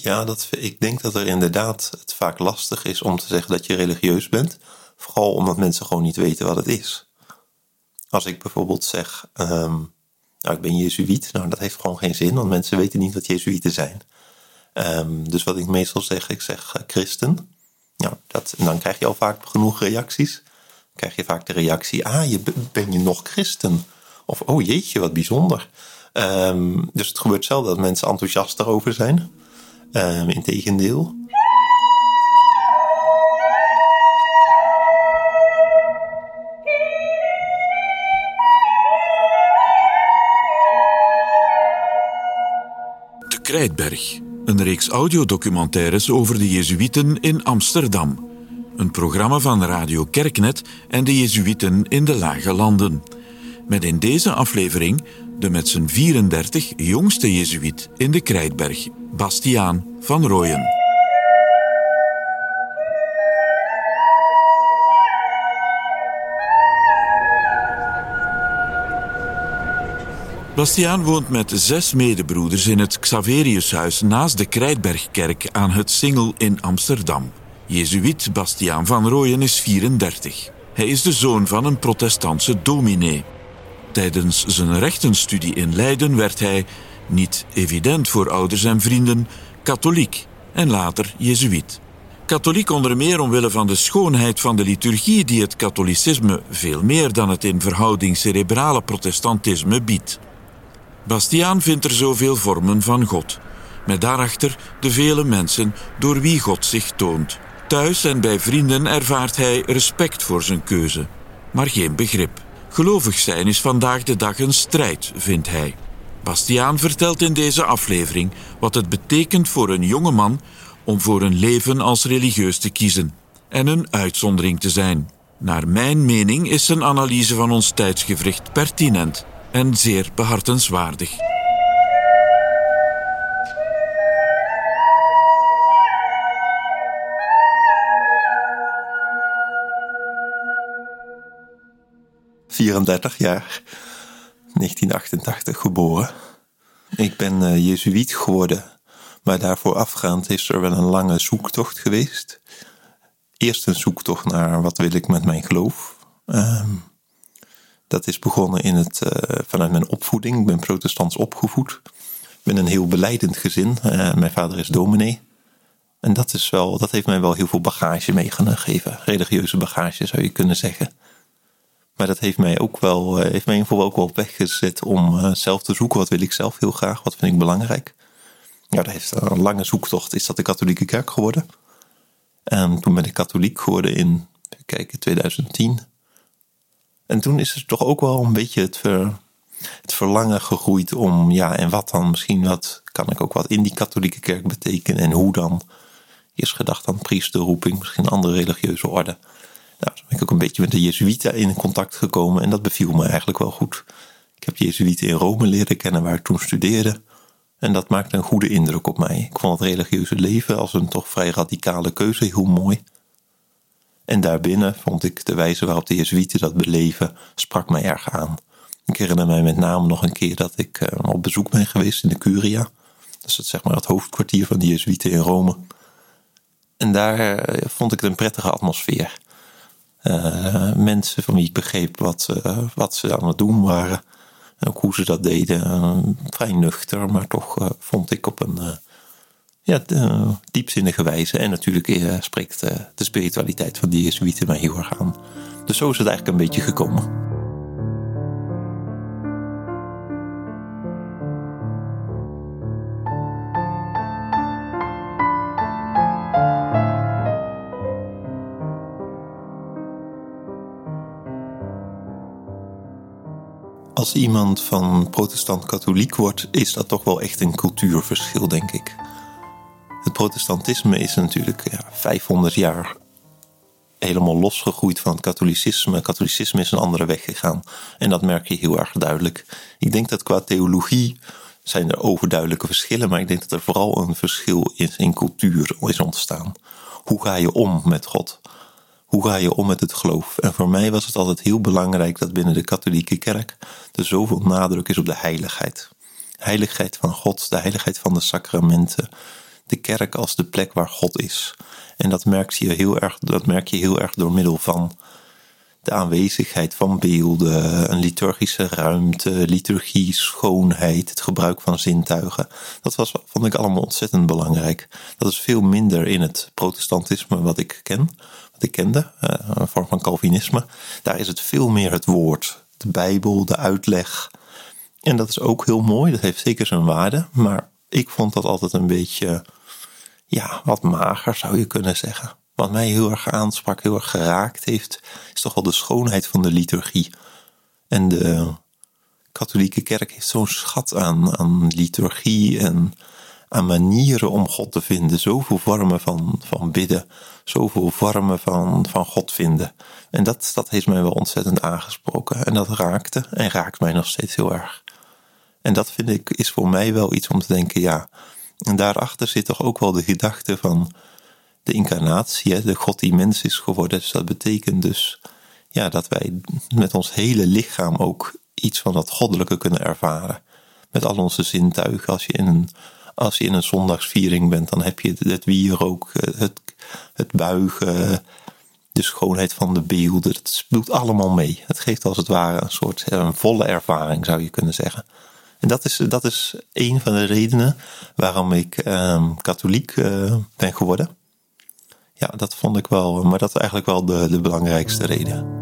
Ja, dat, ik denk dat er inderdaad het vaak lastig is om te zeggen dat je religieus bent. Vooral omdat mensen gewoon niet weten wat het is. Als ik bijvoorbeeld zeg, ehm, nou ik ben jezuïet, nou dat heeft gewoon geen zin, want mensen weten niet wat jezuïeten zijn. Ehm, dus wat ik meestal zeg, ik zeg uh, christen. Nou, dat, en dan krijg je al vaak genoeg reacties. Dan krijg je vaak de reactie, ah, je, ben je nog christen? Of, oh jeetje, wat bijzonder. Um, dus het gebeurt zelden dat mensen enthousiast erover zijn. Um, Integendeel. De Krijtberg, een reeks audiodocumentaires over de Jezuïeten in Amsterdam. Een programma van Radio Kerknet en de Jezuïeten in de Lage Landen. Met in deze aflevering de met zijn 34 jongste Jezuïet in de Krijtberg, Bastiaan van Rooyen. Bastiaan woont met zes medebroeders in het Xaveriushuis naast de Krijtbergkerk aan het Singel in Amsterdam. Jezuïet Bastiaan van Rooyen is 34. Hij is de zoon van een protestantse dominee. Tijdens zijn rechtenstudie in Leiden werd hij, niet evident voor ouders en vrienden, katholiek en later jezuïet. Katholiek onder meer omwille van de schoonheid van de liturgie die het katholicisme veel meer dan het in verhouding cerebrale protestantisme biedt. Bastiaan vindt er zoveel vormen van God, met daarachter de vele mensen door wie God zich toont. Thuis en bij vrienden ervaart hij respect voor zijn keuze, maar geen begrip. Gelovig zijn is vandaag de dag een strijd, vindt hij. Bastiaan vertelt in deze aflevering wat het betekent voor een jonge man om voor een leven als religieus te kiezen en een uitzondering te zijn. Naar mijn mening is zijn analyse van ons tijdsgevricht pertinent en zeer behartenswaardig. 34 jaar, 1988 geboren. Ik ben uh, Jezuïet geworden, maar daarvoor afgaand is er wel een lange zoektocht geweest. Eerst een zoektocht naar wat wil ik met mijn geloof. Uh, dat is begonnen in het, uh, vanuit mijn opvoeding. Ik ben protestants opgevoed. Ik ben een heel beleidend gezin. Uh, mijn vader is dominee. En dat, is wel, dat heeft mij wel heel veel bagage meegegeven. Religieuze bagage zou je kunnen zeggen. Maar dat heeft mij ook wel, eh, heeft mij in ieder geval ook wel op weg gezet om uh, zelf te zoeken. Wat wil ik zelf heel graag? Wat vind ik belangrijk? Ja, dat heeft een lange zoektocht. Is dat de katholieke kerk geworden? En toen ben ik katholiek geworden in, kijken, 2010. En toen is het toch ook wel een beetje het, het verlangen gegroeid om, ja, en wat dan? Misschien wat, kan ik ook wat in die katholieke kerk betekenen en hoe dan? Eerst gedacht aan priesterroeping, misschien andere religieuze orde. Nou, ben ik ook een beetje met de Jezuïeten in contact gekomen en dat beviel me eigenlijk wel goed. Ik heb Jezuïeten in Rome leren kennen waar ik toen studeerde. En dat maakte een goede indruk op mij. Ik vond het religieuze leven als een toch vrij radicale keuze heel mooi. En daarbinnen vond ik de wijze waarop de Jezuïeten dat beleven, sprak mij erg aan. Ik herinner mij met name nog een keer dat ik eh, op bezoek ben geweest in de Curia. Dat is zeg maar, het hoofdkwartier van de Jezuïeten in Rome. En daar eh, vond ik het een prettige atmosfeer. Uh, mensen van wie ik begreep wat, uh, wat ze aan het doen waren. En ook hoe ze dat deden. Uh, vrij nuchter, maar toch vond ik op een ja, diepzinnige wijze. En natuurlijk spreekt de spiritualiteit van die Jezuïeten mij heel erg aan. Dus zo is het eigenlijk een beetje gekomen. Iemand van protestant-katholiek wordt, is dat toch wel echt een cultuurverschil, denk ik. Het protestantisme is natuurlijk ja, 500 jaar helemaal losgegroeid van het katholicisme. Katholicisme is een andere weg gegaan. En dat merk je heel erg duidelijk. Ik denk dat qua theologie zijn er overduidelijke verschillen, maar ik denk dat er vooral een verschil is in cultuur is ontstaan. Hoe ga je om met God? Hoe ga je om met het geloof? En voor mij was het altijd heel belangrijk dat binnen de katholieke kerk er zoveel nadruk is op de heiligheid. Heiligheid van God, de heiligheid van de sacramenten, de kerk als de plek waar God is. En dat merk je heel erg, dat merk je heel erg door middel van de aanwezigheid van beelden, een liturgische ruimte, liturgie, schoonheid, het gebruik van zintuigen. Dat was, vond ik allemaal ontzettend belangrijk. Dat is veel minder in het protestantisme wat ik ken, wat ik kende, eh, een vorm van Calvinisme. Daar is het veel meer het woord, de Bijbel, de uitleg. En dat is ook heel mooi, dat heeft zeker zijn waarde, maar ik vond dat altijd een beetje, ja, wat mager zou je kunnen zeggen. Wat mij heel erg aansprak, heel erg geraakt heeft, is toch wel de schoonheid van de liturgie. En de katholieke kerk heeft zo'n schat aan, aan liturgie en aan manieren om God te vinden. Zoveel vormen van, van bidden, zoveel vormen van, van God vinden. En dat, dat heeft mij wel ontzettend aangesproken. En dat raakte en raakt mij nog steeds heel erg. En dat vind ik is voor mij wel iets om te denken, ja. En daarachter zit toch ook wel de gedachte van de incarnatie, de God die mens is geworden. Dus dat betekent dus ja, dat wij met ons hele lichaam ook iets van dat goddelijke kunnen ervaren. Met al onze zintuigen. Als je in een, als je in een zondagsviering bent, dan heb je het wierook, eh, het, het buigen, de schoonheid van de beelden. Dat speelt allemaal mee. Het geeft als het ware een soort een volle ervaring, zou je kunnen zeggen. En dat is, dat is een van de redenen waarom ik eh, katholiek uh, ben geworden ja, dat vond ik wel, maar dat is eigenlijk wel de, de belangrijkste reden.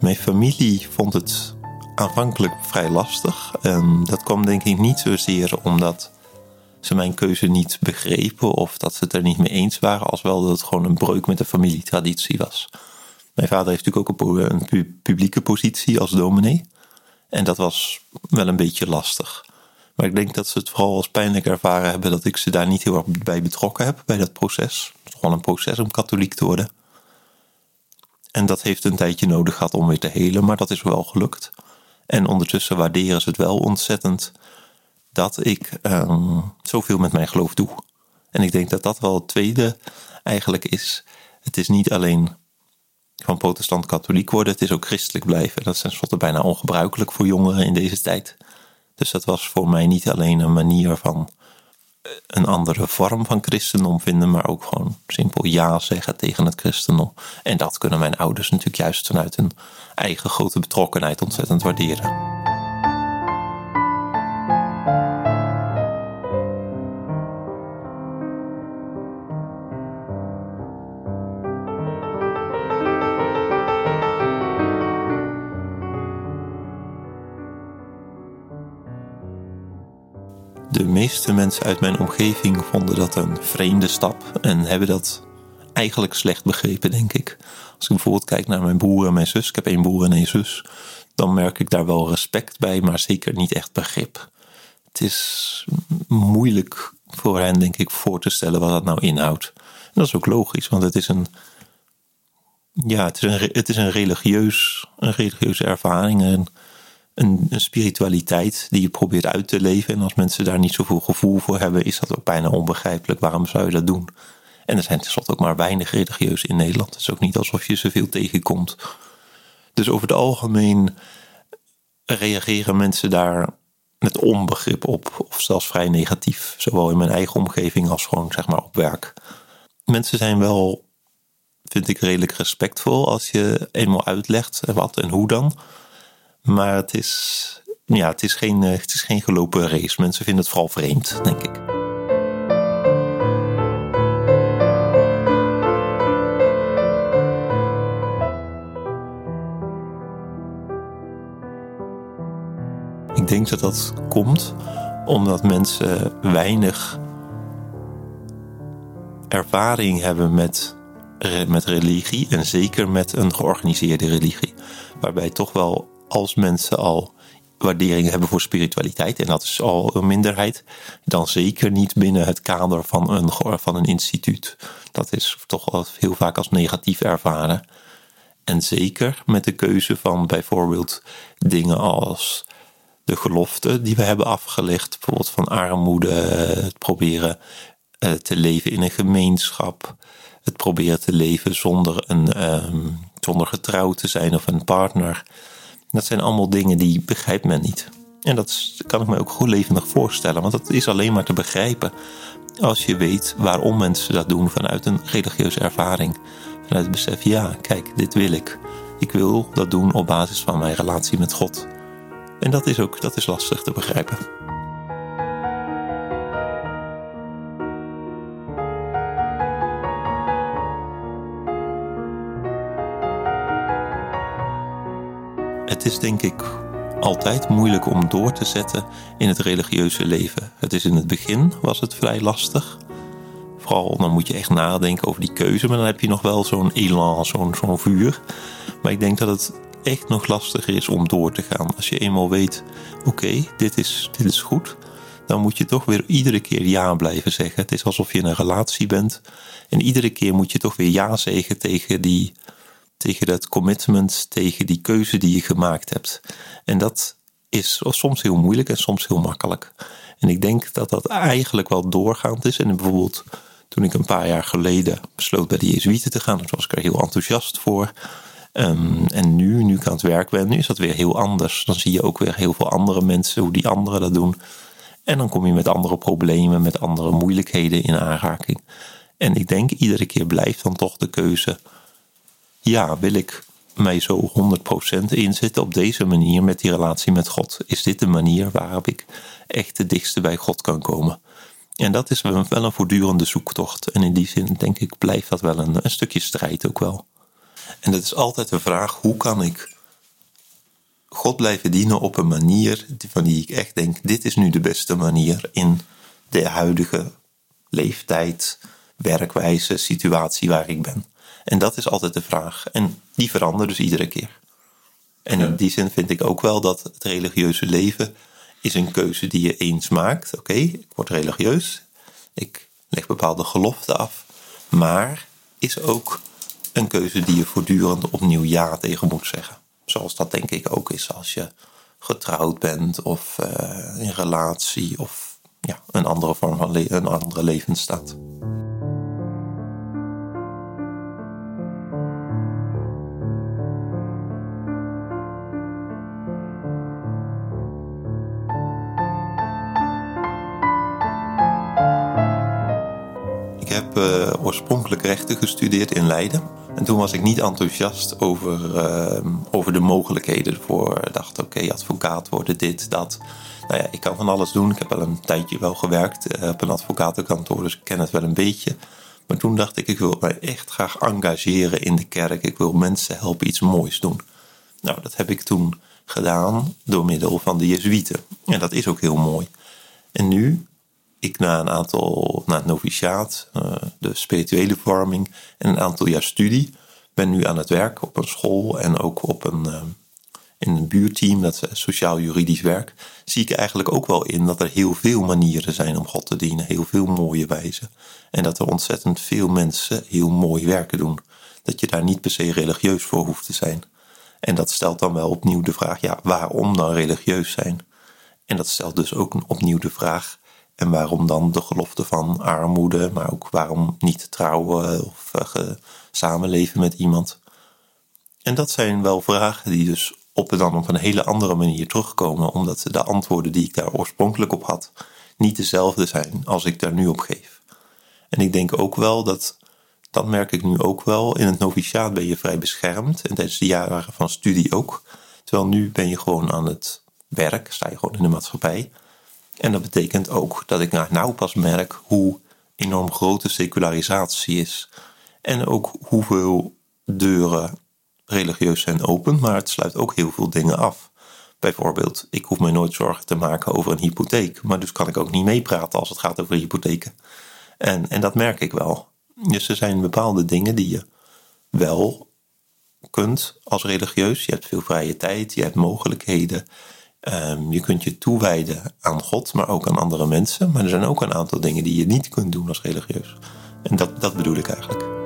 Mijn familie vond het aanvankelijk vrij lastig. En dat kwam denk ik niet zozeer omdat ze mijn keuze niet begrepen of dat ze het er niet mee eens waren, als wel dat het gewoon een breuk met de familietraditie was. Mijn vader heeft natuurlijk ook een, publieke positie als dominee. En dat was wel een beetje lastig. Maar ik denk dat ze het vooral als pijnlijk ervaren hebben dat ik ze daar niet heel erg bij betrokken heb, bij dat proces. Het is gewoon een proces om katholiek te worden. En dat heeft een tijdje nodig gehad om weer te helen, maar dat is wel gelukt. En ondertussen waarderen ze het wel ontzettend dat ik um, zoveel met mijn geloof doe. En ik denk dat dat wel het tweede eigenlijk is. Het is niet alleen van protestant katholiek worden, het is ook christelijk blijven. Dat is tenslotte bijna ongebruikelijk voor jongeren in deze tijd. Dus dat was voor mij niet alleen een manier van een andere vorm van christendom vinden, maar ook gewoon simpel ja zeggen tegen het christendom. En dat kunnen mijn ouders natuurlijk juist vanuit hun eigen grote betrokkenheid ontzettend waarderen. Uit mijn omgeving vonden dat een vreemde stap en hebben dat eigenlijk slecht begrepen, denk ik. Als ik bijvoorbeeld kijk naar mijn broer en mijn zus, ik heb één broer en één zus, dan merk ik daar wel respect bij, maar zeker niet echt begrip. Het is moeilijk voor hen, denk ik, voor te stellen wat dat nou inhoudt. Dat is ook logisch, want het is een, ja, het is een, het is een, religieus, een religieuze ervaring. En een, spiritualiteit die je probeert uit te leven. En als mensen daar niet zoveel gevoel voor hebben, is dat ook bijna onbegrijpelijk. Waarom zou je dat doen? En er zijn tenslotte ook maar weinig religieus in Nederland. Het is ook niet alsof je zoveel tegenkomt. Dus over het algemeen reageren mensen daar met onbegrip op, of zelfs vrij negatief. Zowel in mijn eigen omgeving als gewoon zeg maar op werk. Mensen zijn wel, vind ik, redelijk respectvol als je eenmaal uitlegt wat en hoe dan. Maar het is, ja, het is, geen, eh, het is geen gelopen race. Mensen vinden het vooral vreemd, denk ik. Ik denk dat dat komt omdat mensen weinig ervaring hebben met, met religie en zeker met een georganiseerde religie. Waarbij toch wel als mensen al waardering hebben voor spiritualiteit, en dat is al een minderheid, dan zeker niet binnen het kader van een, van een instituut. Dat is toch wel heel vaak als negatief ervaren. En zeker met de keuze van bijvoorbeeld dingen als de gelofte die we hebben afgelegd, bijvoorbeeld van armoede, het proberen eh, te leven in een gemeenschap, het proberen te leven zonder, een, um, zonder getrouwd te zijn of een partner. Dat zijn allemaal dingen die begrijpt men niet. En dat kan ik me ook goed levendig voorstellen, want dat is alleen maar te begrijpen als je weet waarom mensen dat doen vanuit een religieuze ervaring. Vanuit het besef, ja, kijk, dit wil ik. Ik wil dat doen op basis van mijn relatie met God. En dat is ook dat is lastig te begrijpen. Is denk ik altijd moeilijk om door te zetten in het religieuze leven. Het is in het begin was het vrij lastig. Vooral dan moet je echt nadenken over die keuze, maar dan heb je nog wel zo'n elan, zo'n zo'n vuur. Maar ik denk dat het echt nog lastiger is om door te gaan. Als je eenmaal weet, oké, dit, is, dit is goed, dan moet je toch weer iedere keer ja blijven zeggen. Het is alsof je in een relatie bent en iedere keer moet je toch weer ja zeggen tegen die tegen dat commitment, tegen die keuze die je gemaakt hebt. En dat is soms heel moeilijk en soms heel makkelijk. En ik denk dat dat eigenlijk wel doorgaand is. En bijvoorbeeld toen ik een paar jaar geleden besloot bij de Jezuïeten te gaan, toen was ik er heel enthousiast voor. Um, en nu, nu ik aan het werk ben, nu is dat weer heel anders. Dan zie je ook weer heel veel andere mensen, hoe die anderen dat doen. En dan kom je met andere problemen, met andere moeilijkheden in aanraking. En ik denk iedere keer blijft dan toch de keuze ja, wil ik mij zo 100% inzetten op deze manier met die relatie met God? Is dit de manier waarop ik echt het dichtste bij God kan komen? En dat is wel een voortdurende zoektocht. En in die zin denk ik blijft dat wel een, een stukje strijd ook wel. En dat is altijd de vraag, hoe kan ik God blijven dienen op een manier van die ik echt denk, dit is nu de beste manier in de huidige leeftijd, werkwijze, situatie waar ik ben. En dat is altijd de vraag. En die verandert dus iedere keer. En in die zin vind ik ook wel dat het religieuze leven is een keuze die je eens maakt. Oké, ik word religieus. Ik leg bepaalde geloften af. Maar is ook een keuze die je voortdurend opnieuw ja tegen moet zeggen. Zoals dat denk ik ook is als je getrouwd bent of uh, in relatie of ja, een andere vorm van een andere levensstaat. Uh, oorspronkelijk rechten gestudeerd in Leiden. En toen was ik niet enthousiast over, uh, over de mogelijkheden ervoor. Ik dacht, oké, advocaat worden, dit, dat. Nou ja, ik kan van alles doen. Ik heb al een tijdje wel gewerkt uh, op een advocatenkantoor, dus ik ken het wel een beetje. Maar toen dacht ik, ik wil mij echt graag engageren in de kerk. Ik wil mensen helpen iets moois doen. Nou, dat heb ik toen gedaan door middel van de Jezuïeten. En dat is ook heel mooi. En nu ik na een aantal, na het noviciaat, uh, de spirituele vorming en een aantal jaar studie, ben nu aan het werk op een school en ook op een, uh, in een buurteam, dat sociaal-juridisch werk, zie ik eigenlijk ook wel in dat er heel veel manieren zijn om God te dienen, heel veel mooie wijzen. En dat er ontzettend veel mensen heel mooi werken doen. Dat je daar niet per se religieus voor hoeft te zijn. En dat stelt dan wel opnieuw de vraag, ja, waarom dan religieus zijn? En dat stelt dus ook opnieuw de vraag, en waarom dan de gelofte van armoede, maar ook waarom niet trouwen of uh, samenleven met iemand? En dat zijn wel vragen die dus op dan op een hele andere manier terugkomen, omdat de antwoorden die ik daar oorspronkelijk op had niet dezelfde zijn als ik daar nu op geef. En ik denk ook wel dat, dat merk ik nu ook wel, in het noviciaat ben je vrij beschermd en tijdens de jaren van studie ook. Terwijl nu ben je gewoon aan het werk, sta je gewoon in de maatschappij. En dat betekent ook dat ik nou pas merk hoe enorm groot de secularisatie is. En ook hoeveel deuren religieus zijn open, maar het sluit ook heel veel dingen af. Bijvoorbeeld, ik hoef me nooit zorgen te maken over een hypotheek, maar dus kan ik ook niet meepraten als het gaat over hypotheken. En, en dat merk ik wel. Dus er zijn bepaalde dingen die je wel kunt als religieus. Je hebt veel vrije tijd, je hebt mogelijkheden. Um, je kunt je toewijden aan God, maar ook aan andere mensen. Maar er zijn ook een aantal dingen die je niet kunt doen als religieus. En dat, dat bedoel ik eigenlijk.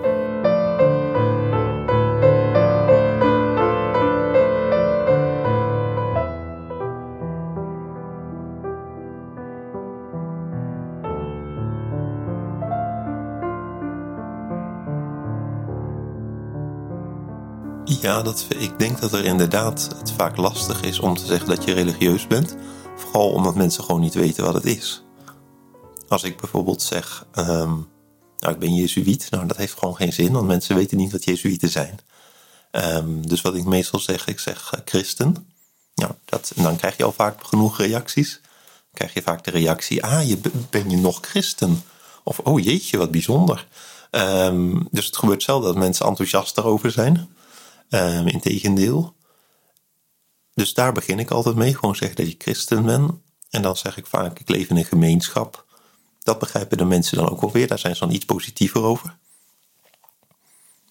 Ja, dat, ik denk dat er inderdaad het vaak lastig is om te zeggen dat je religieus bent. Vooral omdat mensen gewoon niet weten wat het is. Als ik bijvoorbeeld zeg, ehm, nou ik ben jezuïet, nou dat heeft gewoon geen zin, want mensen weten niet wat jezuïeten zijn. Ehm, dus wat ik meestal zeg, ik zeg uh, christen. Nou, dat, dan krijg je al vaak genoeg reacties. Dan krijg je vaak de reactie, ah, je, ben je nog christen? Of, oh jeetje, wat bijzonder. Ehm, dus het gebeurt zelden dat mensen enthousiast erover zijn. Um, Integendeel. Dus daar begin ik altijd mee. Gewoon zeggen dat je christen bent. En dan zeg ik vaak, ik leef in een gemeenschap. Dat begrijpen de mensen dan ook wel weer. Daar zijn ze dan iets positiever over.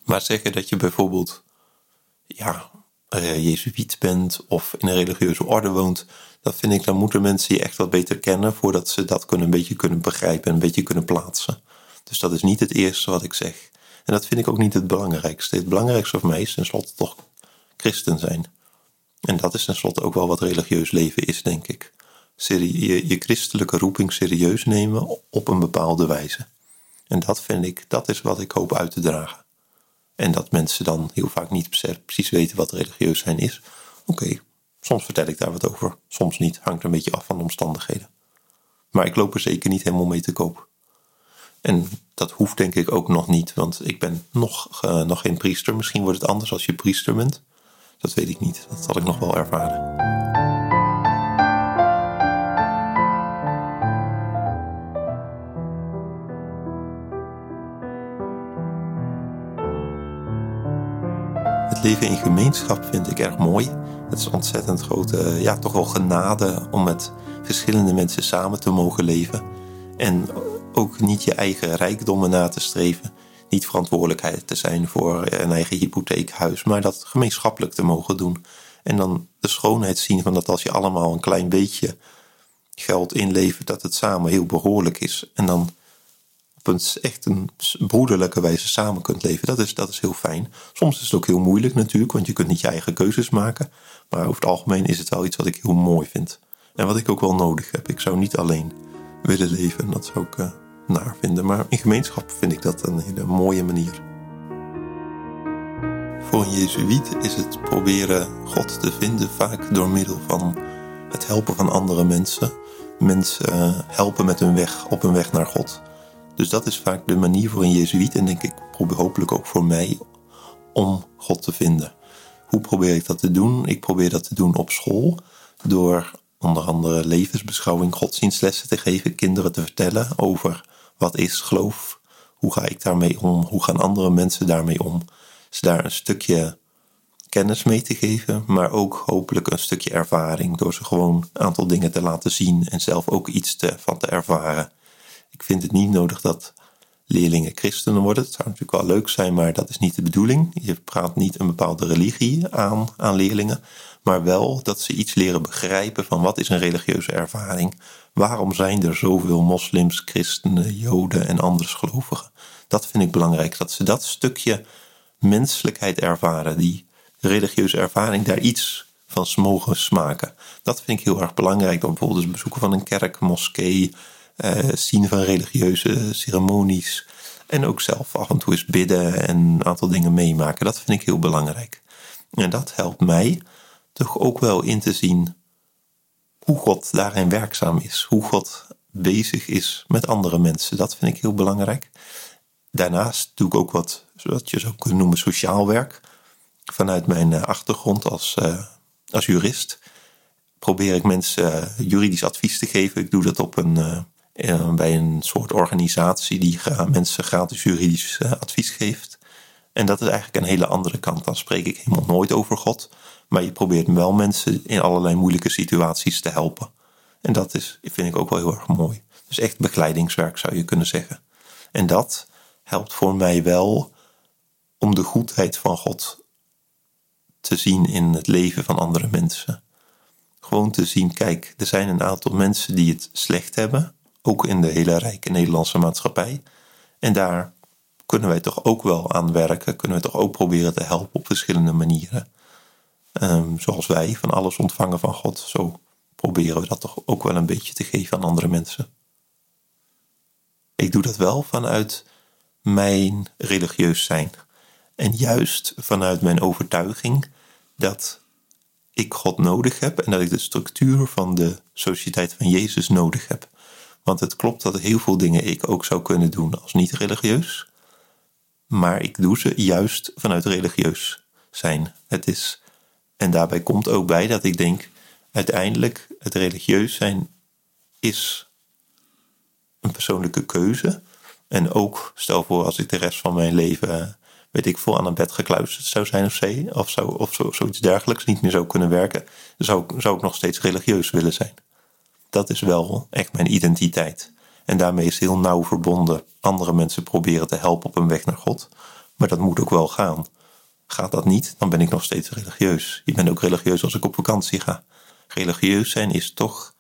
Maar zeggen dat je bijvoorbeeld ja, uh, jezuïet bent of in een religieuze orde woont, dat vind ik, dan moeten mensen je echt wat beter kennen voordat ze dat kunnen, een beetje kunnen begrijpen en een beetje kunnen plaatsen. Dus dat is niet het eerste wat ik zeg. En dat vind ik ook niet het belangrijkste. Het belangrijkste voor mij is tenslotte toch christen zijn. En dat is tenslotte ook wel wat religieus leven is, denk ik. Je, je christelijke roeping serieus nemen op een bepaalde wijze. En dat vind ik, dat is wat ik hoop uit te dragen. En dat mensen dan heel vaak niet precies weten wat religieus zijn is. Oké, soms vertel ik daar wat over, soms niet. Hangt een beetje af van de omstandigheden. Maar ik loop er zeker niet helemaal mee te koop. En dat hoeft denk ik ook nog niet, want ik ben nog, uh, nog geen priester. Misschien wordt het anders als je priester bent. Dat weet ik niet. Dat zal ik nog wel ervaren. Het leven in gemeenschap vind ik erg mooi. Het is ontzettend grote, ja, toch wel genade om met verschillende mensen samen te mogen leven. En ook niet je eigen rijkdommen na te streven. Niet verantwoordelijkheid te zijn voor een eigen hypotheekhuis, maar dat gemeenschappelijk te mogen doen. En dan de schoonheid zien van dat als je allemaal een klein beetje geld inlevert, dat het samen heel behoorlijk is. En dan op een echt een broederlijke wijze samen kunt leven. Dat is, dat is heel fijn. Soms is het ook heel moeilijk natuurlijk, want je kunt niet je eigen keuzes maken. Maar over het algemeen is het wel iets wat ik heel mooi vind. En wat ik ook wel nodig heb. Ik zou niet alleen willen leven. Dat zou uh, naar vinden. Maar in gemeenschap vind ik dat een hele mooie manier. Voor een Jezuïet is het proberen God te vinden vaak door middel van het helpen van andere mensen. Mensen uh, helpen met hun weg, op hun weg naar God. Dus dat is vaak de manier voor een Jezuïet en denk ik hopelijk ook voor mij om God te vinden. Hoe probeer ik dat te doen? Ik probeer dat te doen op school door onder andere levensbeschouwing, godsdienstlessen te geven, kinderen te vertellen over wat is geloof, hoe ga ik daarmee om, hoe gaan andere mensen daarmee om. Dus daar een stukje kennis mee te geven, maar ook hopelijk een stukje ervaring door ze gewoon een aantal dingen te laten zien en zelf ook iets te, van te ervaren. Ik vind het niet nodig dat leerlingen christenen worden. Het zou natuurlijk wel leuk zijn, maar dat is niet de bedoeling. Je praat niet een bepaalde religie aan aan leerlingen, maar wel dat ze iets leren begrijpen van wat is een religieuze ervaring. Waarom zijn er zoveel moslims, christenen, joden en andere gelovigen? Dat vind ik belangrijk, dat ze dat stukje menselijkheid ervaren, die religieuze ervaring, daar iets van mogen smaken. Dat vind ik heel erg belangrijk, dan bijvoorbeeld het bezoeken van een kerk, moskee, uh, zien van religieuze ceremonies. En ook zelf af en toe eens bidden en een aantal dingen meemaken. Dat vind ik heel belangrijk. En dat helpt mij toch ook wel in te zien hoe God daarin werkzaam is. Hoe God bezig is met andere mensen. Dat vind ik heel belangrijk. Daarnaast doe ik ook wat, wat je zou kunnen noemen, sociaal werk. Vanuit mijn eh, achtergrond als, uh, als jurist probeer ik mensen juridisch advies te geven. Ik doe dat op een, bij een soort organisatie die mensen gratis juridisch advies geeft. En dat is eigenlijk een hele andere kant. Dan spreek ik helemaal nooit over God. Maar je probeert wel mensen in allerlei moeilijke situaties te helpen. En dat is, vind ik ook wel heel erg mooi. Dus echt begeleidingswerk zou je kunnen zeggen. En dat helpt voor mij wel om de goedheid van God te zien in het leven van andere mensen. Gewoon te zien, kijk, er zijn een aantal mensen die het slecht hebben ook in de hele rijke Nederlandse maatschappij. En daar kunnen wij toch ook wel aan werken, kunnen we toch ook proberen te helpen op verschillende manieren. Um, zoals wij van alles ontvangen van God, zo proberen we dat toch ook wel een beetje te geven aan andere mensen. Ik doe dat wel vanuit mijn religieus zijn. En juist vanuit mijn overtuiging dat ik God nodig heb en dat ik de structuur van de sociëteit van Jezus nodig heb. Want het klopt dat heel veel dingen ik ook zou kunnen doen als niet religieus. Maar ik doe ze juist vanuit religieus zijn. Het is, en daarbij komt ook bij dat ik denk, uiteindelijk het religieus zijn is een persoonlijke keuze. En ook, stel voor als ik de rest van mijn leven, weet ik veel, aan een bed gekluisterd zou zijn of, zo, of, of zo, zoiets dergelijks, niet meer zou kunnen werken, zou, zou ik nog steeds religieus willen zijn dat is wel echt mijn identiteit. En daarmee is heel nauw verbonden andere mensen proberen te helpen op een weg naar God. Maar dat moet ook wel gaan. Gaat dat niet, dan ben ik nog steeds religieus. Je bent ook religieus als ik op vakantie ga. Religieus zijn is toch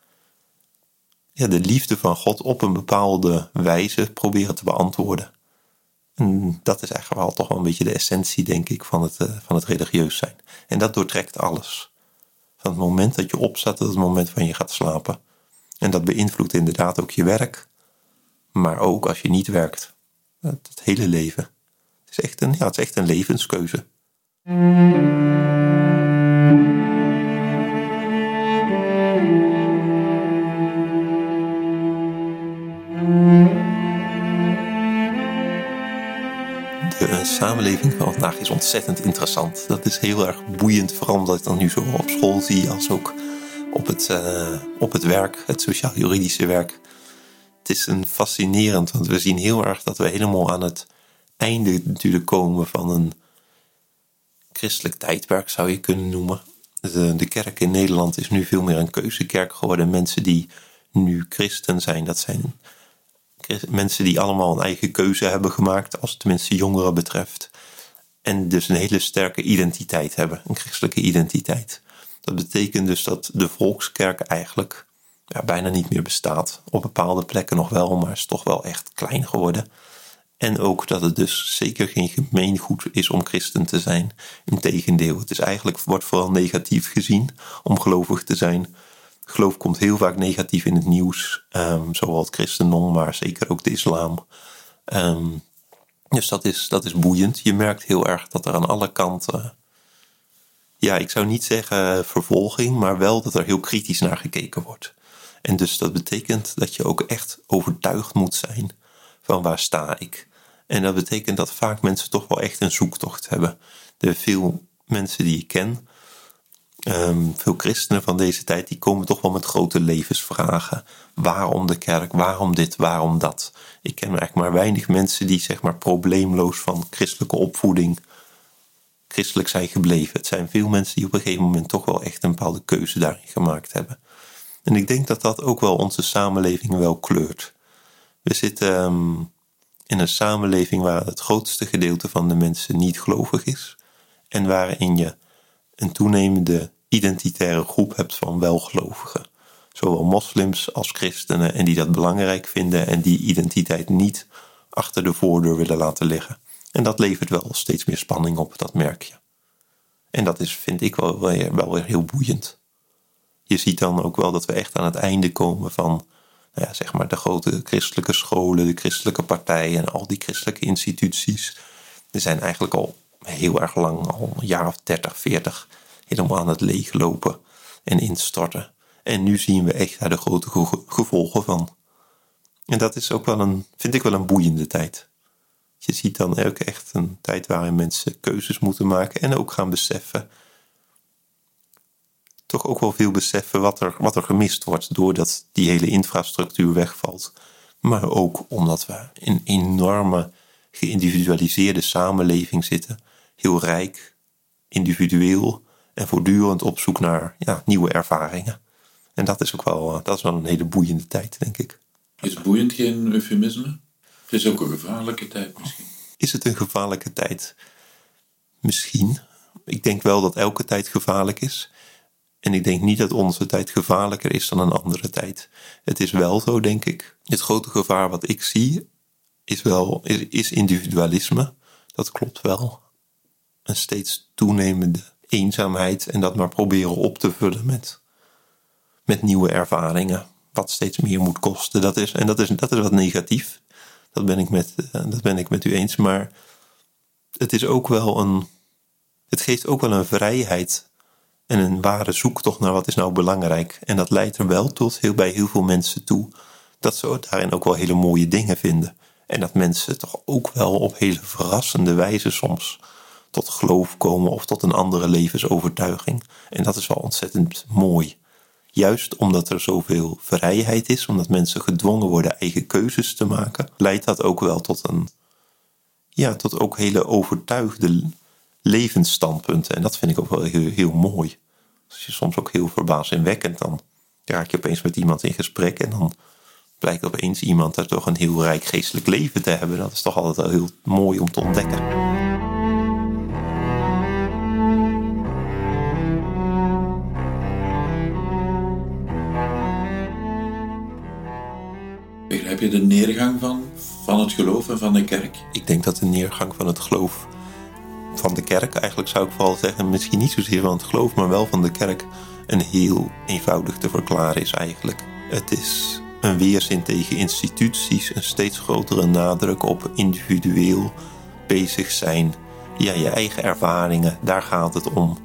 ja, de liefde van God op een bepaalde wijze proberen te beantwoorden. En dat is eigenlijk wel toch wel een beetje de essentie, denk ik, van het, uh, van het religieus zijn. En dat doortrekt alles. Van het moment dat je opstaat tot het moment van je gaat slapen. En dat beïnvloedt inderdaad ook je werk, maar ook als je niet werkt. Het, hele leven. Het is, echt een, ja, het is echt een levenskeuze. De samenleving van vandaag is ontzettend interessant. Dat is heel erg boeiend, vooral omdat ik dan nu zo op school zie als ook op het, uh, op het werk, het sociaal-juridische werk. Het is een fascinerend, want we zien heel erg dat we helemaal aan het einde natuurlijk komen van een christelijk tijdperk, zou je kunnen noemen. De, de kerk in Nederland is nu veel meer een keuzekerk geworden. Mensen die nu christen zijn, dat zijn mensen die allemaal een eigen keuze hebben gemaakt, als het tenminste jongeren betreft. En dus een hele sterke identiteit hebben, een christelijke identiteit. Dat betekent dus dat de volkskerk eigenlijk ja, bijna niet meer bestaat. Op bepaalde plekken nog wel, maar is toch wel echt klein geworden. En ook dat het dus zeker geen gemeengoed is om christen te zijn. Integendeel, het is eigenlijk, wordt vooral negatief gezien om gelovig te zijn. Geloof komt heel vaak negatief in het nieuws, um, zowel het christendom, maar zeker ook de islam. Ehm, dus dat is, dat is boeiend. Je merkt heel erg dat er aan alle kanten ja, ik zou niet zeggen vervolging, maar wel dat er heel kritisch naar gekeken wordt. En dus dat betekent dat je ook echt overtuigd moet zijn van waar sta ik. En dat betekent dat vaak mensen toch wel echt een zoektocht hebben. De veel mensen die ik ken, ehm, veel christenen van deze tijd, die komen toch wel met grote levensvragen. Waarom de kerk? Waarom dit? Waarom dat? Ik ken eigenlijk maar weinig mensen die zeg maar probleemloos van christelijke opvoeding christelijk zijn gebleven. Het zijn veel mensen die op een gegeven moment toch wel echt een bepaalde keuze daarin gemaakt hebben. En ik denk dat dat ook wel onze samenleving wel kleurt. We zitten ehm, in een samenleving waar het grootste gedeelte van de mensen niet gelovig is. En waarin je een toenemende identitaire groep hebt van welgelovigen. Zowel moslims als christenen en die dat belangrijk vinden en die identiteit niet achter de voordeur willen laten liggen. En dat levert wel steeds meer spanning op, dat merk je. En dat is, vind ik wel, wel weer heel boeiend. Je ziet dan ook wel dat we echt aan het einde komen van ja, zeg maar de grote christelijke scholen, de christelijke partijen en al die christelijke instituties. Er zijn eigenlijk al heel erg lang, al een jaar of 30, 40, helemaal aan het leeglopen en instorten. En nu zien we echt daar de grote gevolgen van. En dat is ook wel een, vind ik wel een boeiende tijd je ziet dan ook echt een tijd waarin mensen keuzes moeten maken en ook gaan beseffen. Toch ook wel veel beseffen wat er, wat er gemist wordt doordat die hele infrastructuur wegvalt. Maar ook omdat we in een enorme geïndividualiseerde samenleving zitten. Heel rijk, individueel en voortdurend op zoek naar ja, nieuwe ervaringen. En dat is ook wel, dat is wel een hele boeiende tijd, denk ik. Is boeiend geen eufemisme? Het is ook een gevaarlijke tijd misschien. Is het een gevaarlijke tijd? Misschien. Ik denk wel dat elke tijd gevaarlijk is. En ik denk niet dat onze tijd gevaarlijker is dan een andere tijd. Het is wel zo, denk ik. Het grote gevaar wat ik zie is wel is, individualisme. Dat klopt wel. Een steeds toenemende eenzaamheid en dat maar proberen op te vullen met, met nieuwe ervaringen. Wat steeds meer moet kosten. Dat is, en dat is, dat is wat negatief. Dat ben ik met, eh, dat ben ik met u eens. Maar het is ook wel een. Het geeft ook wel een vrijheid en een ware zoektocht naar wat is nou belangrijk. En dat leidt er wel tot heel, bij heel veel mensen toe dat ze daarin ook wel hele mooie dingen vinden. En dat mensen toch ook wel op hele verrassende wijze soms tot geloof komen of tot een andere levensovertuiging. En dat is wel ontzettend mooi. Juist omdat er zoveel vrijheid is, omdat mensen gedwongen worden eigen keuzes te maken, leidt dat ook wel tot een, ja, tot ook hele overtuigde levensstandpunten. En dat vind ik ook wel heel, heel mooi. Als je soms ook heel verbazingwekkend, dan raak je opeens met iemand in gesprek en dan blijkt opeens iemand daar toch een heel rijk geestelijk leven te hebben. Dat is toch altijd wel heel mooi om te ontdekken. Begrijp je de neergang van, van het geloof en van de kerk? Ik denk dat de neergang van het geloof van de kerk, eigenlijk zou ik vooral zeggen, misschien niet zozeer van het geloof, maar wel van de kerk, een heel eenvoudig te verklaren is eigenlijk. Het is een weerzin tegen instituties, een steeds grotere nadruk op individueel bezig zijn. Ja, je eigen ervaringen, daar gaat het om.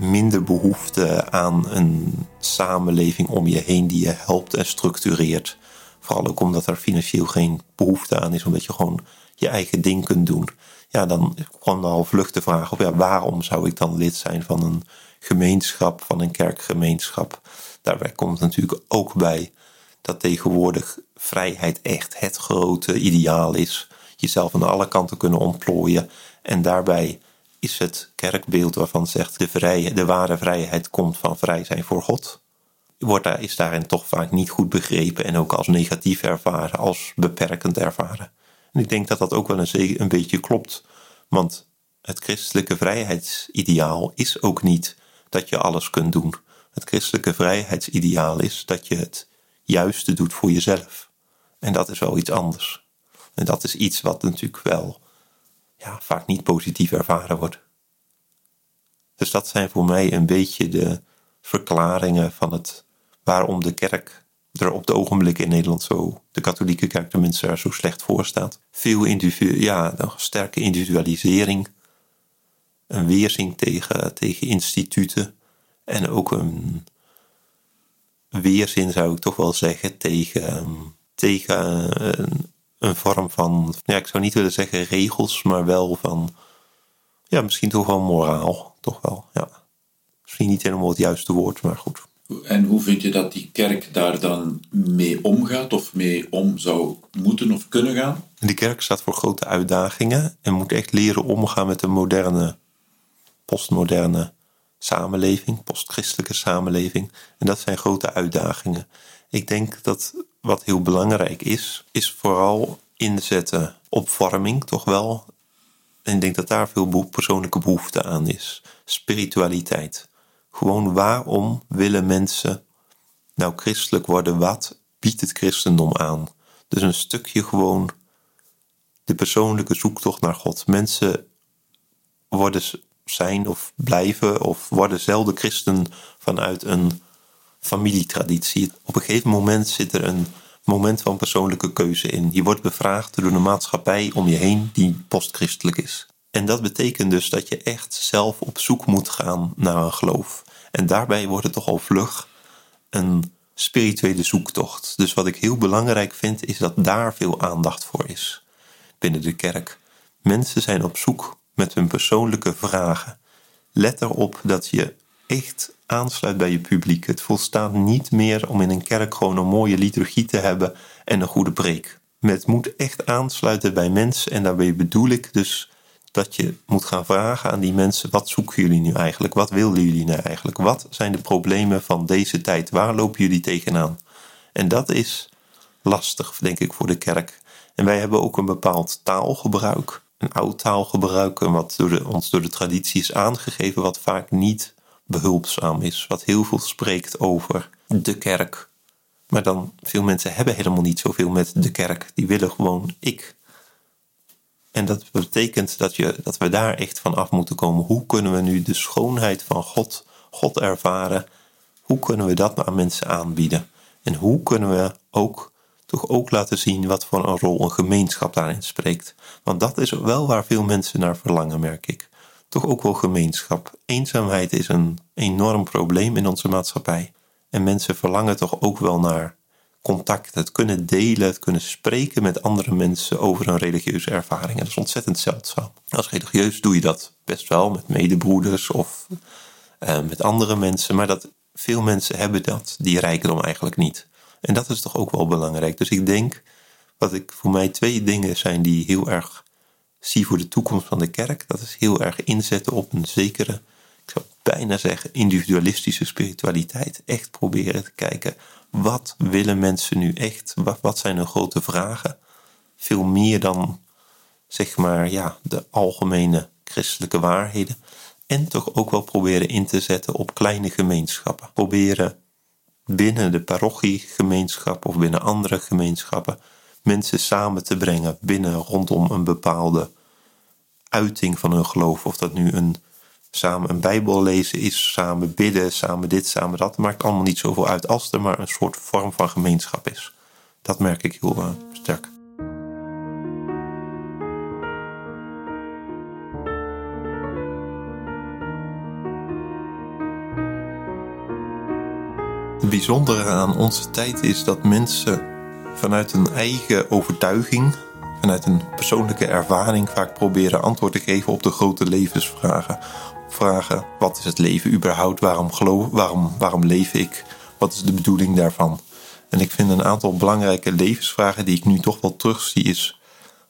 Minder behoefte aan een samenleving om je heen die je helpt en structureert. Vooral ook omdat er financieel geen behoefte aan is, omdat je gewoon je eigen ding kunt doen. Ja, dan kwam al vlucht de vraag op, ja, waarom zou ik dan lid zijn van een gemeenschap, van een kerkgemeenschap? Daarbij komt natuurlijk ook bij dat tegenwoordig vrijheid echt het grote ideaal is. Jezelf aan alle kanten kunnen ontplooien. En daarbij is het kerkbeeld waarvan zegt de, vrije, de ware vrijheid komt van vrij zijn voor God. Wordt daar, is daarin toch vaak niet goed begrepen en ook als negatief ervaren, als beperkend ervaren. En ik denk dat dat ook wel een, een beetje klopt. Want het christelijke vrijheidsideaal is ook niet dat je alles kunt doen. Het christelijke vrijheidsideaal is dat je het juiste doet voor jezelf. En dat is wel iets anders. En dat is iets wat natuurlijk wel ja, vaak niet positief ervaren wordt. Dus dat zijn voor mij een beetje de verklaringen van het waarom de kerk er op de ogenblik in Nederland zo, de katholieke kerk tenminste, er zo slecht voor staat. Veel individu ja, sterke individualisering, een weerzin tegen, tegen instituten en ook een weerzin zou ik toch wel zeggen tegen, tegen een, een vorm van, ja, ik zou niet willen zeggen regels, maar wel van, ja, misschien toch wel moraal, toch wel, ja. Misschien niet helemaal het juiste woord, maar goed. En hoe vind je dat die kerk daar dan mee omgaat of mee om zou moeten of kunnen gaan? De kerk staat voor grote uitdagingen en moet echt leren omgaan met de moderne, postmoderne samenleving, postchristelijke samenleving. En dat zijn grote uitdagingen. Ik denk dat wat heel belangrijk is, is vooral inzetten op vorming, toch wel. En ik denk dat daar veel persoonlijke behoefte aan is. Spiritualiteit. Gewoon waarom willen mensen nou christelijk worden? Wat biedt het christendom aan? Dus een stukje gewoon de persoonlijke zoektocht naar God. Mensen worden zijn of blijven of worden zelden christen vanuit een familietraditie. Op een gegeven moment zit er een moment van persoonlijke keuze in. Je wordt bevraagd door de maatschappij om je heen die postchristelijk is. En dat betekent dus dat je echt zelf op zoek moet gaan naar een geloof. En daarbij wordt het toch al vlug een spirituele zoektocht. Dus wat ik heel belangrijk vind, is dat daar veel aandacht voor is binnen de kerk. Mensen zijn op zoek met hun persoonlijke vragen. Let erop dat je echt aansluit bij je publiek. Het volstaat niet meer om in een kerk gewoon een mooie liturgie te hebben en een goede preek. Het moet echt aansluiten bij mensen en daarbij bedoel ik dus dat je moet gaan vragen aan die mensen: wat zoeken jullie nu eigenlijk? Wat willen jullie nu eigenlijk? Wat zijn de problemen van deze tijd? Waar lopen jullie tegenaan? En dat is lastig, denk ik, voor de kerk. En wij hebben ook een bepaald taalgebruik, een oud taalgebruik, wat door de, ons door de traditie is aangegeven, wat vaak niet behulpzaam is, wat heel veel spreekt over de kerk. Maar dan, veel mensen hebben helemaal niet zoveel met de kerk. Die willen gewoon ik. En dat betekent dat, je, dat we daar echt van af moeten komen. Hoe kunnen we nu de schoonheid van God, God ervaren? Hoe kunnen we dat aan mensen aanbieden? En hoe kunnen we ook toch ook laten zien wat voor een rol een gemeenschap daarin spreekt. Want dat is wel waar veel mensen naar verlangen, merk ik. Toch ook wel gemeenschap. Eenzaamheid is een enorm probleem in onze maatschappij. En mensen verlangen toch ook wel naar contact, het kunnen delen, het kunnen spreken met andere mensen over een religieuze ervaring. En dat is ontzettend zeldzaam. Als religieus doe je dat best wel met medebroeders of uh, met andere mensen, maar dat veel mensen hebben dat, die rijkdom eigenlijk niet. En dat is toch ook wel belangrijk. Dus ik denk, wat ik voor mij twee dingen zijn die heel erg zie voor de toekomst van de kerk, dat is heel erg inzetten op een zekere, ik zou bijna zeggen, individualistische spiritualiteit. Echt proberen te kijken, wat willen mensen nu echt? Wat, wat zijn hun grote vragen? Veel meer dan, zeg maar, ja, de algemene christelijke waarheden. En toch ook wel proberen in te zetten op kleine gemeenschappen. Proberen binnen de parochiegemeenschap of binnen andere gemeenschappen mensen samen te brengen binnen rondom een bepaalde uiting van hun geloof. Of dat nu een samen een Bijbel lezen is, samen bidden, samen dit, samen dat. Maakt allemaal niet zoveel uit als er maar een soort vorm van gemeenschap is. Dat merk ik heel uh, sterk. Het bijzondere aan onze tijd is dat mensen vanuit hun eigen overtuiging, vanuit een persoonlijke ervaring vaak proberen antwoord te geven op de grote levensvragen vragen: wat is het leven überhaupt? Waarom geloof, waarom, waarom leef ik? Wat is de bedoeling daarvan? En ik vind een aantal belangrijke levensvragen die ik nu toch wel terugzie is: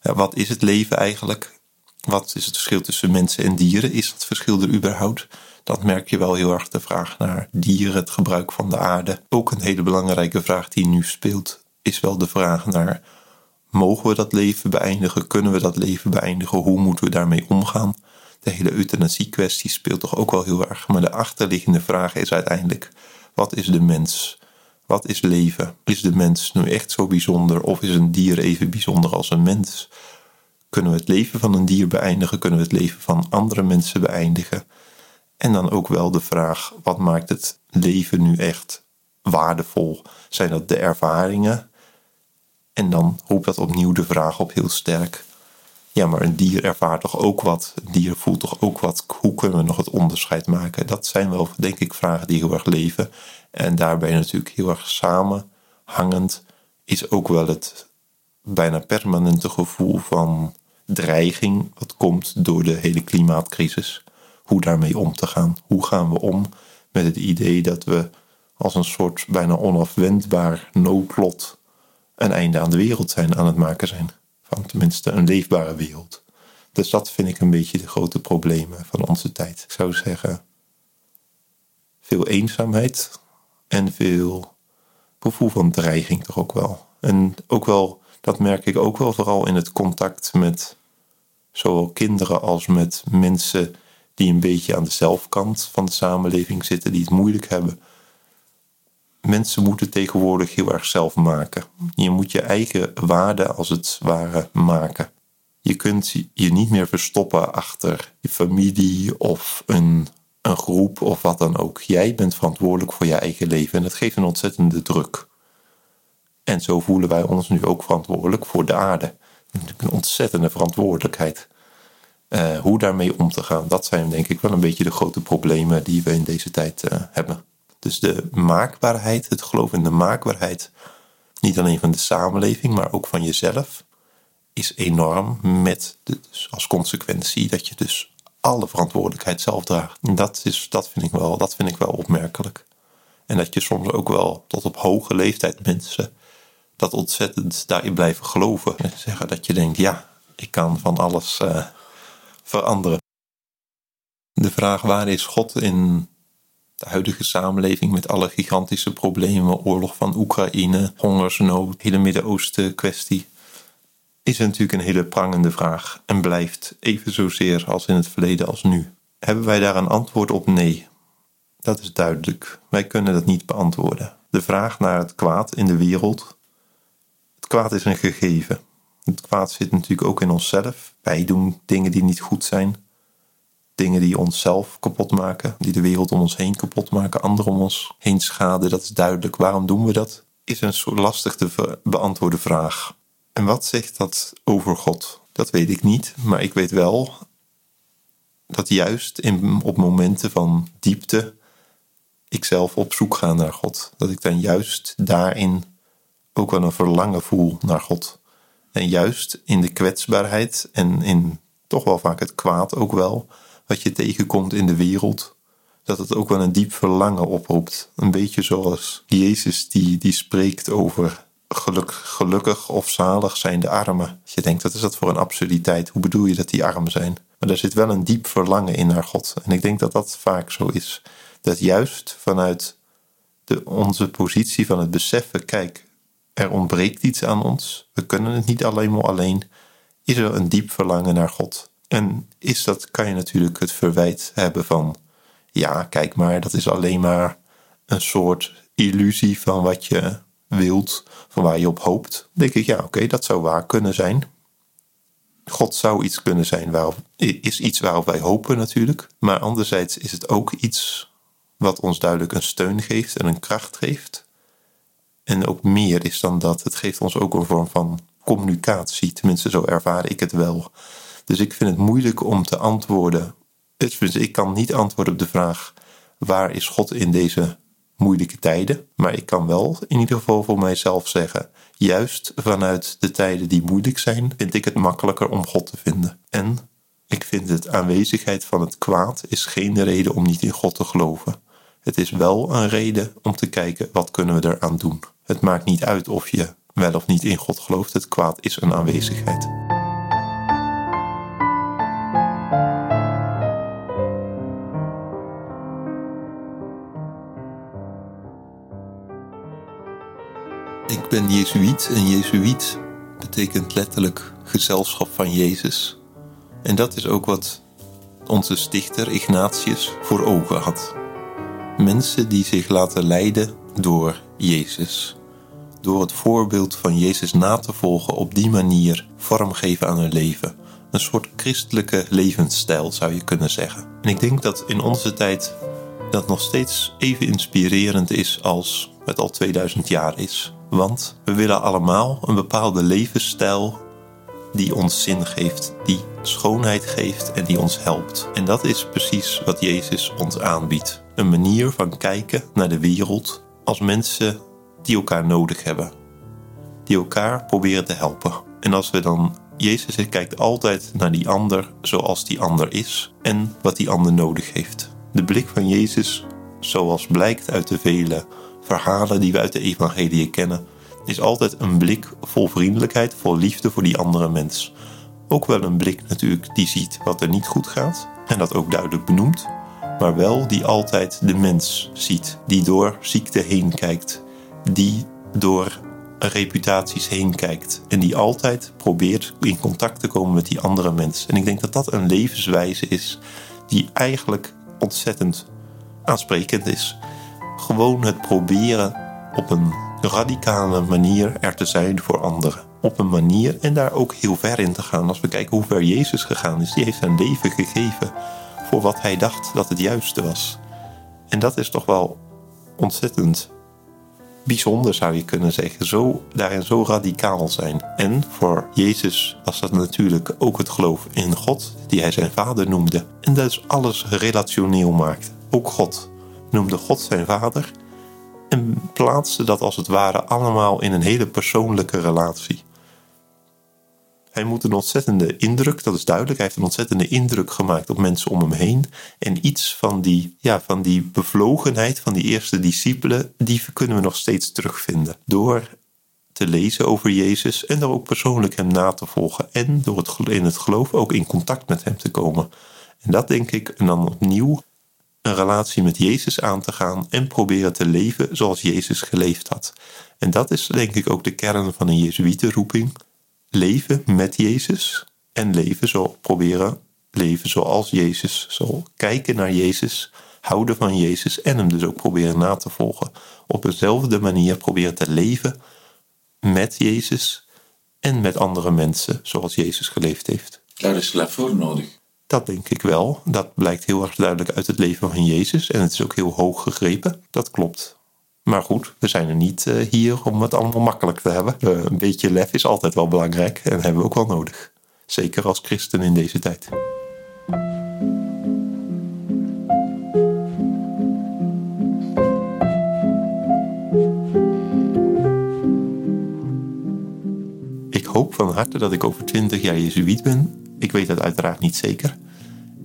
wat is het leven eigenlijk? Wat is het verschil tussen mensen en dieren? Is dat verschil er überhaupt? Dat merk je wel heel erg de vraag naar dieren, het gebruik van de aarde. Ook een hele belangrijke vraag die nu speelt, is wel de vraag naar: mogen we dat leven beëindigen? Kunnen we dat leven beëindigen? Hoe moeten we daarmee omgaan? De hele euthanasie-kwestie speelt toch ook wel heel erg. Maar de achterliggende vraag is uiteindelijk: wat is de mens? Wat is leven? Is de mens nu echt zo bijzonder of is een dier even bijzonder als een mens? Kunnen we het leven van een dier beëindigen? Kunnen we het leven van andere mensen beëindigen? En dan ook wel de vraag: wat maakt het leven nu echt waardevol? Zijn dat de ervaringen? En dan roept dat opnieuw de vraag op heel sterk: ja, maar een dier ervaart toch ook wat? Een dier voelt toch ook wat? Hoe kunnen we nog het onderscheid maken? Dat zijn wel, denk ik, vragen die heel erg leven. En daarbij natuurlijk heel erg samenhangend is ook wel het bijna permanente gevoel van dreiging wat komt door de hele klimaatcrisis. Hoe daarmee om te gaan. Hoe gaan we om met het idee dat we als een soort bijna onafwendbaar noodlot een einde aan de wereld zijn aan het maken zijn tenminste een leefbare wereld. Dus dat vind ik een beetje de grote problemen van onze tijd. Ik zou zeggen, veel eenzaamheid en veel gevoel van dreiging toch ook wel. En ook wel, dat merk ik ook wel vooral in het contact met zowel kinderen als met mensen die een beetje aan de zelfkant van de samenleving zitten, die het moeilijk hebben mensen moeten tegenwoordig heel erg zelf maken. Je moet je eigen waarde als het ware maken. Je kunt je niet meer verstoppen achter je familie of een, een groep of wat dan ook. Jij bent verantwoordelijk voor je eigen leven en dat geeft een ontzettende druk. En zo voelen wij ons nu ook verantwoordelijk voor de aarde. Een ontzettende verantwoordelijkheid. Uh, hoe daarmee om te gaan, dat zijn denk ik wel een beetje de grote problemen die we in deze tijd uh, hebben. Dus de maakbaarheid, het geloof in de maakbaarheid, niet alleen van de samenleving, maar ook van jezelf, is enorm. Met dus als consequentie dat je dus alle verantwoordelijkheid zelf draagt. En dat, is, dat, vind ik wel, dat vind ik wel opmerkelijk. En dat je soms ook wel tot op hoge leeftijd mensen dat ontzettend daarin blijven geloven. En zeggen dat je denkt, ja, ik kan van alles uh, veranderen. De vraag waar is God in de huidige samenleving met alle gigantische problemen, oorlog van Oekraïne, hongersnood, hele Midden-Oosten kwestie, is natuurlijk een hele prangende vraag en blijft even zozeer als in het verleden als nu. Hebben wij daar een antwoord op? Nee. Dat is duidelijk. Wij kunnen dat niet beantwoorden. De vraag naar het kwaad in de wereld. Het kwaad is een gegeven. Het kwaad zit natuurlijk ook in onszelf. Wij doen dingen die niet goed zijn dingen die onszelf kapot maken, die de wereld om ons heen kapot maken, anderen om ons heen schaden. Dat is duidelijk. Waarom doen we dat? is een soort lastig te beantwoorden vraag. En wat zegt dat over God? Dat weet ik niet, maar ik weet wel dat juist op momenten van diepte ik zelf op zoek ga naar God. Dat ik dan juist daarin ook wel een verlangen voel naar God. En juist in de kwetsbaarheid en in toch wel vaak het kwaad ook wel, wat je tegenkomt in de wereld, dat het ook wel een diep verlangen oproept. Een beetje zoals Jezus die, die spreekt over geluk, gelukkig of zalig zijn de armen. Je denkt, wat is dat voor een absurditeit? Hoe bedoel je dat die arm zijn? Maar er zit wel een diep verlangen in naar God. En ik denk dat dat vaak zo is. Dat juist vanuit de, onze positie van het beseffen, kijk, er ontbreekt iets aan ons. We kunnen het niet alleen maar alleen. Is er een diep verlangen naar God? En is dat, kan je natuurlijk het verwijt hebben van, ja, kijk maar, dat is alleen maar een soort illusie van wat je wilt, van waar je op hoopt. Denk ik, ja, oké, dat zou waar kunnen zijn. God zou iets kunnen zijn, waarop, is iets waarop wij hopen natuurlijk. Maar anderzijds is het ook iets wat ons duidelijk een steun geeft en een kracht geeft. En ook meer is dan dat. Het geeft ons ook een vorm van communicatie. Tenminste, zo ervaar ik het wel. Dus ik vind het moeilijk om te antwoorden. Ik kan niet antwoorden op de vraag: waar is God in deze moeilijke tijden? Maar ik kan wel in ieder geval voor mijzelf zeggen: juist vanuit de tijden die moeilijk zijn, vind ik het makkelijker om God te vinden. En ik vind het aanwezigheid van het kwaad is geen reden om niet in God te geloven. Het is wel een reden om te kijken wat kunnen we eraan doen. Het maakt niet uit of je wel of niet in God gelooft. Het kwaad is een aanwezigheid. Ben Jezuïet en Jezuïet betekent letterlijk gezelschap van Jezus. En dat is ook wat onze stichter Ignatius voor ogen had. Mensen die zich laten leiden door Jezus. Door het voorbeeld van Jezus na te volgen op die manier vormgeven aan hun leven. Een soort christelijke levensstijl zou je kunnen zeggen. En ik denk dat in onze tijd dat nog steeds even inspirerend is als het al 2000 jaar is. Want we willen allemaal een bepaalde levensstijl die ons zin geeft, die schoonheid geeft en die ons helpt. En dat is precies wat Jezus ons aanbiedt. Een manier van kijken naar de wereld als mensen die elkaar nodig hebben. Die elkaar proberen te helpen. En als we dan Jezus kijkt altijd naar die ander zoals die ander is en wat die ander nodig heeft. De blik van Jezus, zoals blijkt uit de vele verhalen die we uit de evangelie kennen, is altijd een blik vol vriendelijkheid, vol liefde voor die andere mens. Ook wel een blik natuurlijk die ziet wat er niet goed gaat en dat ook duidelijk benoemt, maar wel die altijd de mens ziet, die door ziekte heen kijkt, die door reputaties heen kijkt en die altijd probeert in contact te komen met die andere mens. En ik denk dat dat een levenswijze is die eigenlijk ontzettend aansprekend is. Gewoon het proberen op een radicale manier er te zijn voor anderen. Op een manier en daar ook heel ver in te gaan. Als we kijken hoe ver Jezus gegaan is, die heeft zijn leven gegeven voor wat hij dacht dat het juiste was. En dat is toch wel ontzettend bijzonder, zou je kunnen zeggen. Zo, daarin zo radicaal zijn. En voor Jezus was dat natuurlijk ook het geloof in God, die hij zijn vader noemde. En dat is alles relationeel maakt. Ook God noemde God zijn vader en plaatste dat als het ware allemaal in een hele persoonlijke relatie. Hij moet een ontzettende indruk, dat is duidelijk, hij heeft een ontzettende indruk gemaakt op mensen om hem heen. En iets van die, ja, van die bevlogenheid van die eerste discipelen, die kunnen we nog steeds terugvinden. Door te lezen over Jezus en door ook persoonlijk hem na te volgen. En door het, in het geloof ook in contact met hem te komen. En dat denk ik, en dan opnieuw een relatie met Jezus aan te gaan en proberen te leven zoals Jezus geleefd had. En dat is denk ik ook de kern van een Jezuïetenroeping. Leven met Jezus en leven zo, proberen leven zoals Jezus. Zo kijken naar Jezus, houden van Jezus en hem dus ook proberen na te volgen. Op dezelfde manier proberen te leven met Jezus en met andere mensen zoals Jezus geleefd heeft. Daar is lef voor nodig. Dat denk ik wel. Dat blijkt heel erg duidelijk uit het leven van Jezus. En het is ook heel hoog gegrepen. Dat klopt. Maar goed, we zijn er niet eh, hier om het allemaal makkelijk te hebben. Eh, een beetje lef is altijd wel belangrijk en hebben we ook wel nodig. Zeker als christen in deze tijd. Hoop van harte dat ik over 20 jaar Jezuïet ben. Ik weet dat uiteraard niet zeker.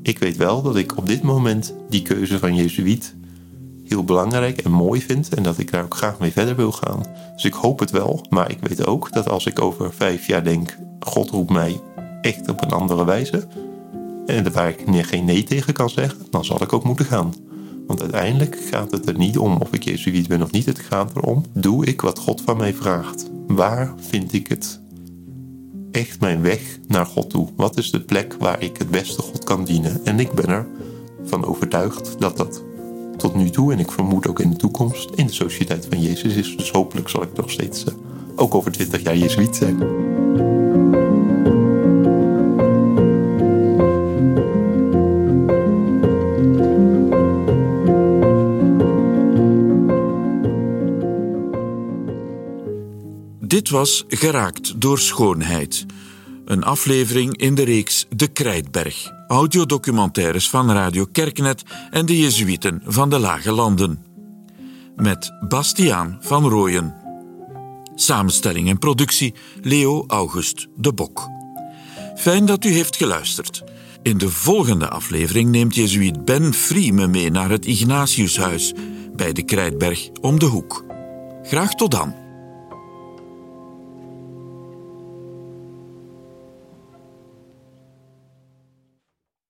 Ik weet wel dat ik op dit moment die keuze van Jezuïet heel belangrijk en mooi vind en dat ik daar ook graag mee verder wil gaan. Dus ik hoop het wel, maar ik weet ook dat als ik over vijf jaar denk, God roept mij echt op een andere wijze en waar ik geen nee tegen kan zeggen, dan zal ik ook moeten gaan. Want uiteindelijk gaat het er niet om of ik Jezuïet ben of niet. Het gaat erom, doe ik wat God van mij vraagt? Waar vind ik het echt mijn weg naar God toe? Wat is de plek waar ik het beste God kan dienen? En ik ben ervan overtuigd dat dat tot nu toe, en ik vermoed ook in de toekomst, in de sociëteit van Jezus is. Dus hopelijk zal ik nog steeds, uh, ook over twintig jaar, Jezuïet zijn. Was Geraakt door Schoonheid. Een aflevering in de reeks De Krijtberg. Audiodocumentaires van Radio Kerknet en de Jezuïeten van de Lage Landen. Met Bastiaan van Rooyen. Samenstelling en productie Leo August de Bok. Fijn dat u heeft geluisterd. In de volgende aflevering neemt Jezuïet Ben Frieme mee naar het Ignatiushuis bij de Krijtberg om de hoek. Graag tot dan.